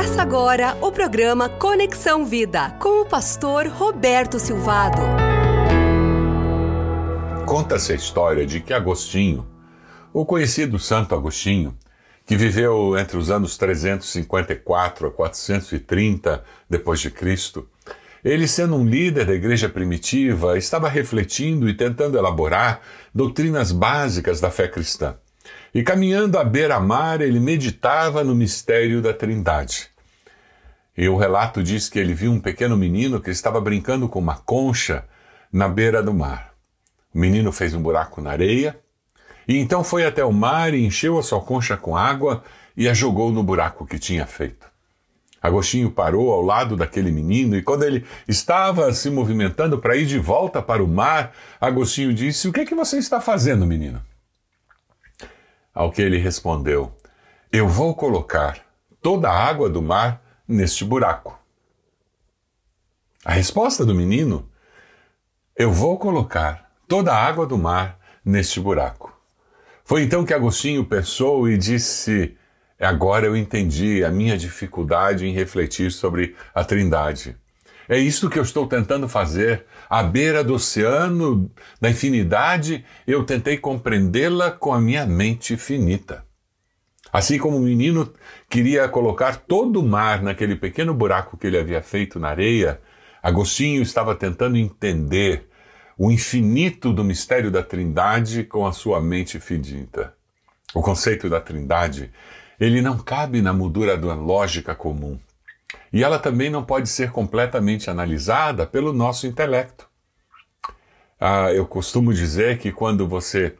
Começa agora o programa Conexão Vida com o pastor Roberto Silvado. Conta-se a história de que Agostinho, o conhecido Santo Agostinho, que viveu entre os anos 354 a 430 depois de Cristo, ele sendo um líder da igreja primitiva, estava refletindo e tentando elaborar doutrinas básicas da fé cristã. E caminhando à beira-mar, ele meditava no mistério da Trindade. E o relato diz que ele viu um pequeno menino que estava brincando com uma concha na beira do mar. O menino fez um buraco na areia e então foi até o mar e encheu a sua concha com água e a jogou no buraco que tinha feito. Agostinho parou ao lado daquele menino e, quando ele estava se movimentando para ir de volta para o mar, Agostinho disse: O que é que você está fazendo, menino? Ao que ele respondeu: Eu vou colocar toda a água do mar neste buraco. A resposta do menino: Eu vou colocar toda a água do mar neste buraco. Foi então que Agostinho pensou e disse: Agora eu entendi a minha dificuldade em refletir sobre a Trindade. É isso que eu estou tentando fazer. À beira do oceano da infinidade, eu tentei compreendê-la com a minha mente finita. Assim como o menino queria colocar todo o mar naquele pequeno buraco que ele havia feito na areia, Agostinho estava tentando entender o infinito do mistério da Trindade com a sua mente finita. O conceito da Trindade ele não cabe na moldura da lógica comum. E ela também não pode ser completamente analisada pelo nosso intelecto. Ah, eu costumo dizer que quando você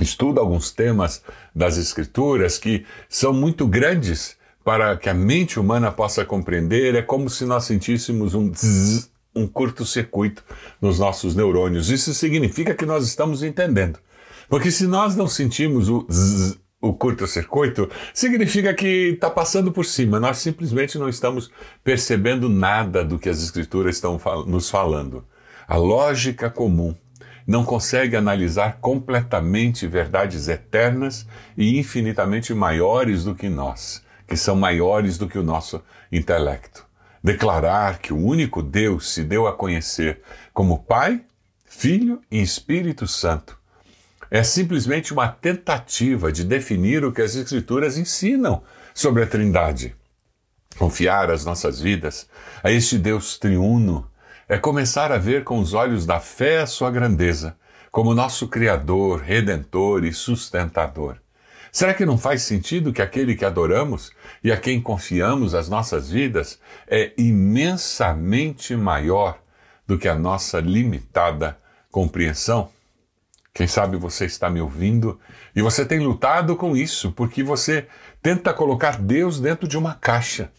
estuda alguns temas das Escrituras que são muito grandes para que a mente humana possa compreender, é como se nós sentíssemos um um curto-circuito nos nossos neurônios. Isso significa que nós estamos entendendo. Porque se nós não sentimos o zzz, o curto-circuito, significa que está passando por cima. Nós simplesmente não estamos percebendo nada do que as Escrituras estão nos falando. A lógica comum não consegue analisar completamente verdades eternas e infinitamente maiores do que nós, que são maiores do que o nosso intelecto. Declarar que o único Deus se deu a conhecer como Pai, Filho e Espírito Santo é simplesmente uma tentativa de definir o que as Escrituras ensinam sobre a Trindade. Confiar as nossas vidas a este Deus triuno é começar a ver com os olhos da fé a sua grandeza, como nosso Criador, Redentor e Sustentador. Será que não faz sentido que aquele que adoramos e a quem confiamos as nossas vidas é imensamente maior do que a nossa limitada compreensão? Quem sabe você está me ouvindo e você tem lutado com isso porque você tenta colocar Deus dentro de uma caixa.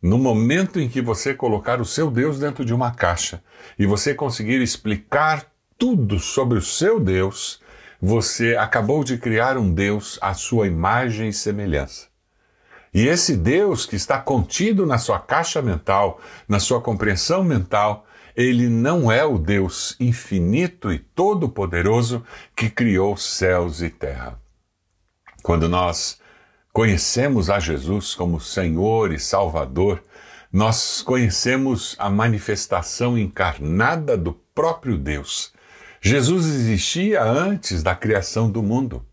No momento em que você colocar o seu Deus dentro de uma caixa e você conseguir explicar tudo sobre o seu Deus, você acabou de criar um Deus à sua imagem e semelhança. E esse Deus que está contido na sua caixa mental, na sua compreensão mental, ele não é o Deus infinito e todo-poderoso que criou céus e terra. Quando nós conhecemos a Jesus como Senhor e Salvador, nós conhecemos a manifestação encarnada do próprio Deus. Jesus existia antes da criação do mundo.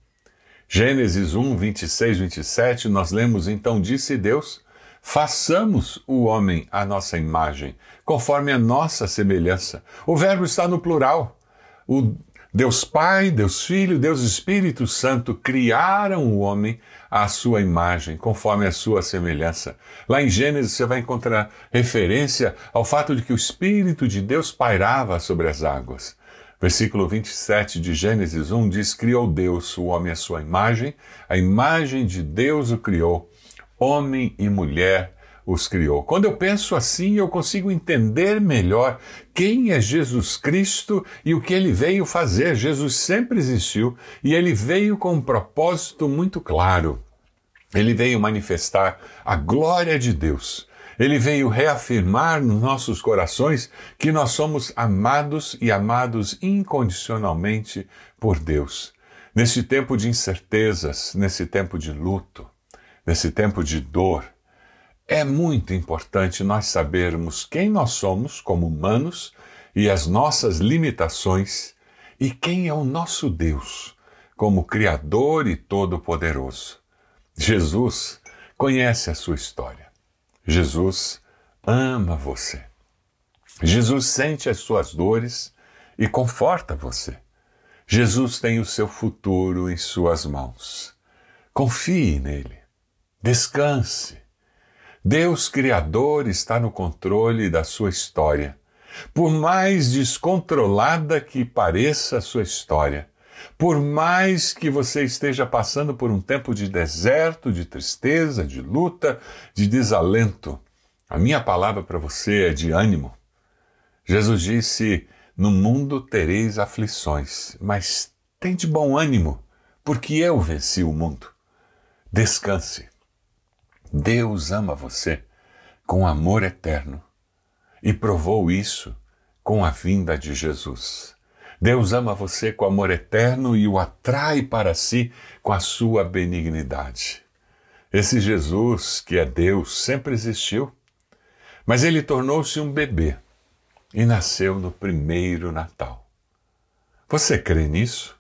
Gênesis 1, 26, 27, nós lemos: Então disse Deus: Façamos o homem à nossa imagem, conforme a nossa semelhança. O verbo está no plural. O Deus Pai, Deus Filho, Deus Espírito Santo criaram o homem à sua imagem, conforme a sua semelhança. Lá em Gênesis você vai encontrar referência ao fato de que o Espírito de Deus pairava sobre as águas. Versículo 27 de Gênesis 1 diz: Criou Deus o homem à sua imagem, a imagem de Deus o criou homem e mulher os criou. Quando eu penso assim, eu consigo entender melhor quem é Jesus Cristo e o que ele veio fazer. Jesus sempre existiu e ele veio com um propósito muito claro. Ele veio manifestar a glória de Deus. Ele veio reafirmar nos nossos corações que nós somos amados e amados incondicionalmente por Deus. Nesse tempo de incertezas, nesse tempo de luto, nesse tempo de dor, É muito importante nós sabermos quem nós somos como humanos e as nossas limitações e quem é o nosso Deus como Criador e Todo-Poderoso. Jesus conhece a sua história. Jesus ama você. Jesus sente as suas dores e conforta você. Jesus tem o seu futuro em suas mãos. Confie nele. Descanse. Deus Criador está no controle da sua história. Por mais descontrolada que pareça a sua história, por mais que você esteja passando por um tempo de deserto, de tristeza, de luta, de desalento, a minha palavra para você é de ânimo. Jesus disse: No mundo tereis aflições, mas tem de bom ânimo, porque eu venci o mundo. Descanse. Deus ama você com amor eterno e provou isso com a vinda de Jesus. Deus ama você com amor eterno e o atrai para si com a sua benignidade. Esse Jesus, que é Deus, sempre existiu, mas ele tornou-se um bebê e nasceu no primeiro Natal. Você crê nisso?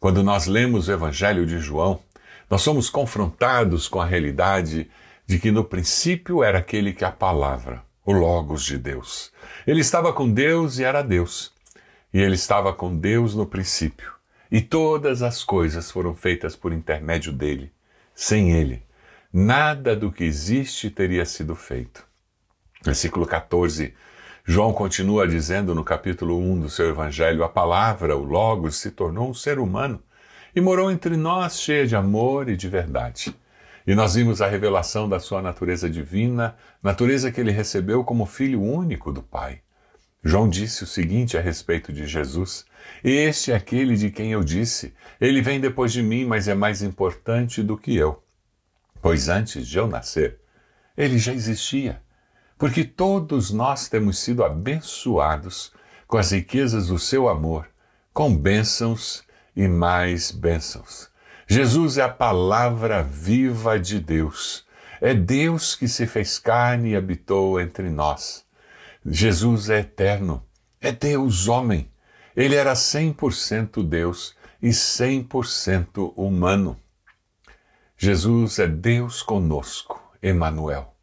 Quando nós lemos o Evangelho de João, nós somos confrontados com a realidade de que no princípio era aquele que a palavra, o Logos de Deus. Ele estava com Deus e era Deus. E ele estava com Deus no princípio. E todas as coisas foram feitas por intermédio dele. Sem ele, nada do que existe teria sido feito. Versículo 14. João continua dizendo no capítulo 1 do seu evangelho: A palavra, o Logos, se tornou um ser humano e morou entre nós cheia de amor e de verdade. E nós vimos a revelação da sua natureza divina, natureza que ele recebeu como filho único do Pai. João disse o seguinte a respeito de Jesus: Este é aquele de quem eu disse: Ele vem depois de mim, mas é mais importante do que eu. Pois antes de eu nascer, ele já existia. Porque todos nós temos sido abençoados com as riquezas do seu amor, com bênçãos e mais bênçãos. Jesus é a palavra viva de Deus. É Deus que se fez carne e habitou entre nós. Jesus é eterno. É Deus homem. Ele era 100% Deus e 100% humano. Jesus é Deus conosco, Emanuel.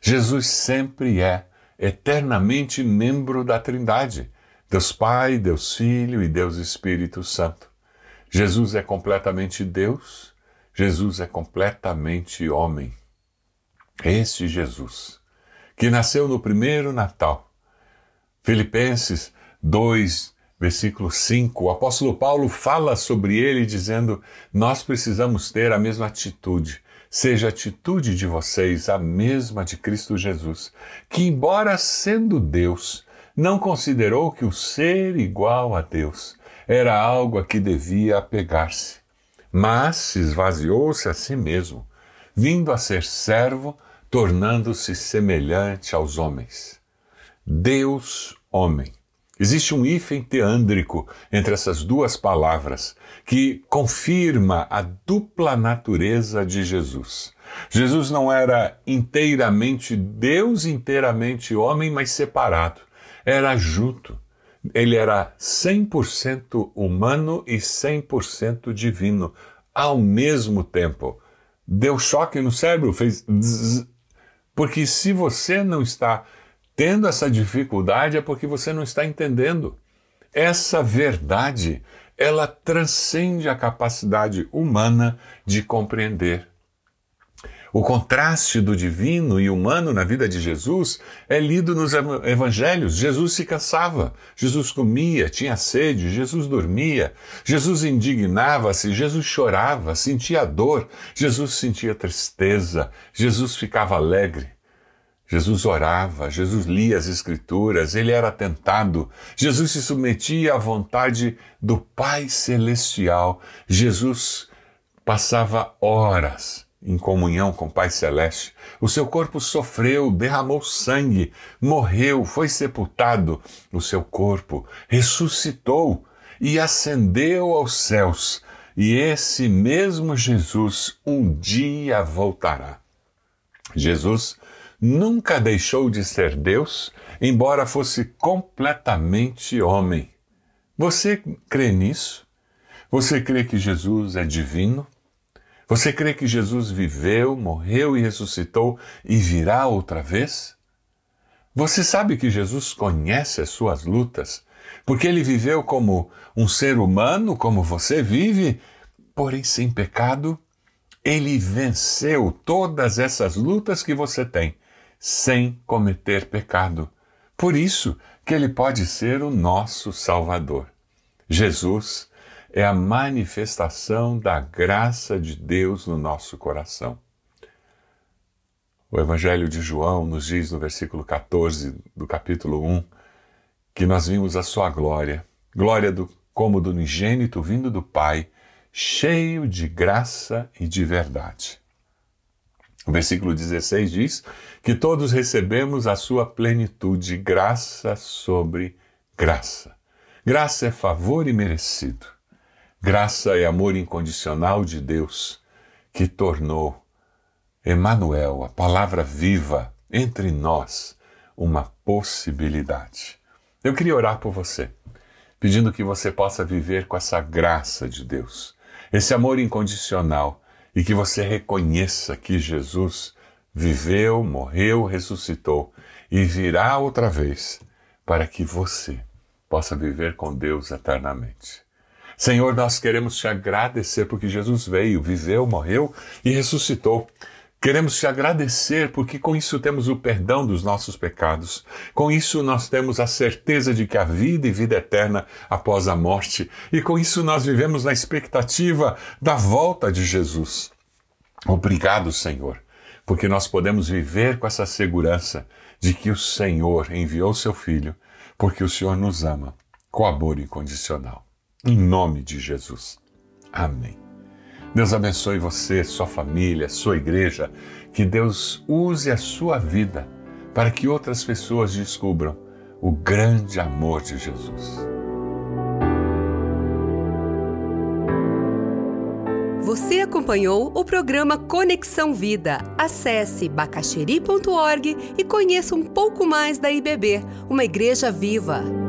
Jesus sempre é eternamente membro da Trindade, Deus Pai, Deus Filho e Deus Espírito Santo. Jesus é completamente Deus, Jesus é completamente homem. Este Jesus, que nasceu no primeiro Natal. Filipenses 2, versículo 5, o apóstolo Paulo fala sobre ele dizendo: Nós precisamos ter a mesma atitude. Seja a atitude de vocês a mesma de Cristo Jesus, que, embora sendo Deus, não considerou que o ser igual a Deus era algo a que devia apegar-se, mas esvaziou-se a si mesmo, vindo a ser servo, tornando-se semelhante aos homens. Deus, homem. Existe um hífen teândrico entre essas duas palavras que confirma a dupla natureza de Jesus. Jesus não era inteiramente Deus, inteiramente homem, mas separado. Era junto. Ele era 100% humano e 100% divino ao mesmo tempo. Deu choque no cérebro, fez. Zzz, porque se você não está tendo essa dificuldade, é porque você não está entendendo. Essa verdade, ela transcende a capacidade humana de compreender. O contraste do divino e humano na vida de Jesus é lido nos evangelhos. Jesus se cansava, Jesus comia, tinha sede, Jesus dormia, Jesus indignava-se, Jesus chorava, sentia dor, Jesus sentia tristeza, Jesus ficava alegre. Jesus orava, Jesus lia as Escrituras, ele era tentado, Jesus se submetia à vontade do Pai Celestial, Jesus passava horas em comunhão com o Pai Celeste. O seu corpo sofreu, derramou sangue, morreu, foi sepultado. O seu corpo ressuscitou e ascendeu aos céus. E esse mesmo Jesus um dia voltará. Jesus nunca deixou de ser Deus, embora fosse completamente homem. Você crê nisso? Você crê que Jesus é divino? Você crê que Jesus viveu, morreu e ressuscitou e virá outra vez? Você sabe que Jesus conhece as suas lutas, porque ele viveu como um ser humano, como você vive, porém sem pecado? Ele venceu todas essas lutas que você tem, sem cometer pecado. Por isso que ele pode ser o nosso Salvador. Jesus é a manifestação da graça de Deus no nosso coração. O Evangelho de João nos diz no versículo 14 do capítulo 1 que nós vimos a sua glória, glória do, como do unigênito vindo do Pai, cheio de graça e de verdade. O versículo 16 diz que todos recebemos a sua plenitude, graça sobre graça. Graça é favor imerecido. Graça é amor incondicional de Deus que tornou Emanuel, a palavra viva entre nós, uma possibilidade. Eu queria orar por você, pedindo que você possa viver com essa graça de Deus, esse amor incondicional e que você reconheça que Jesus viveu, morreu, ressuscitou e virá outra vez para que você possa viver com Deus eternamente. Senhor, nós queremos te agradecer porque Jesus veio, viveu, morreu e ressuscitou. Queremos te agradecer porque com isso temos o perdão dos nossos pecados. Com isso nós temos a certeza de que há vida e vida eterna após a morte. E com isso nós vivemos na expectativa da volta de Jesus. Obrigado, Senhor, porque nós podemos viver com essa segurança de que o Senhor enviou seu Filho porque o Senhor nos ama com amor incondicional. Em nome de Jesus. Amém. Deus abençoe você, sua família, sua igreja. Que Deus use a sua vida para que outras pessoas descubram o grande amor de Jesus. Você acompanhou o programa Conexão Vida. Acesse bacacheri.org e conheça um pouco mais da IBB, uma igreja viva.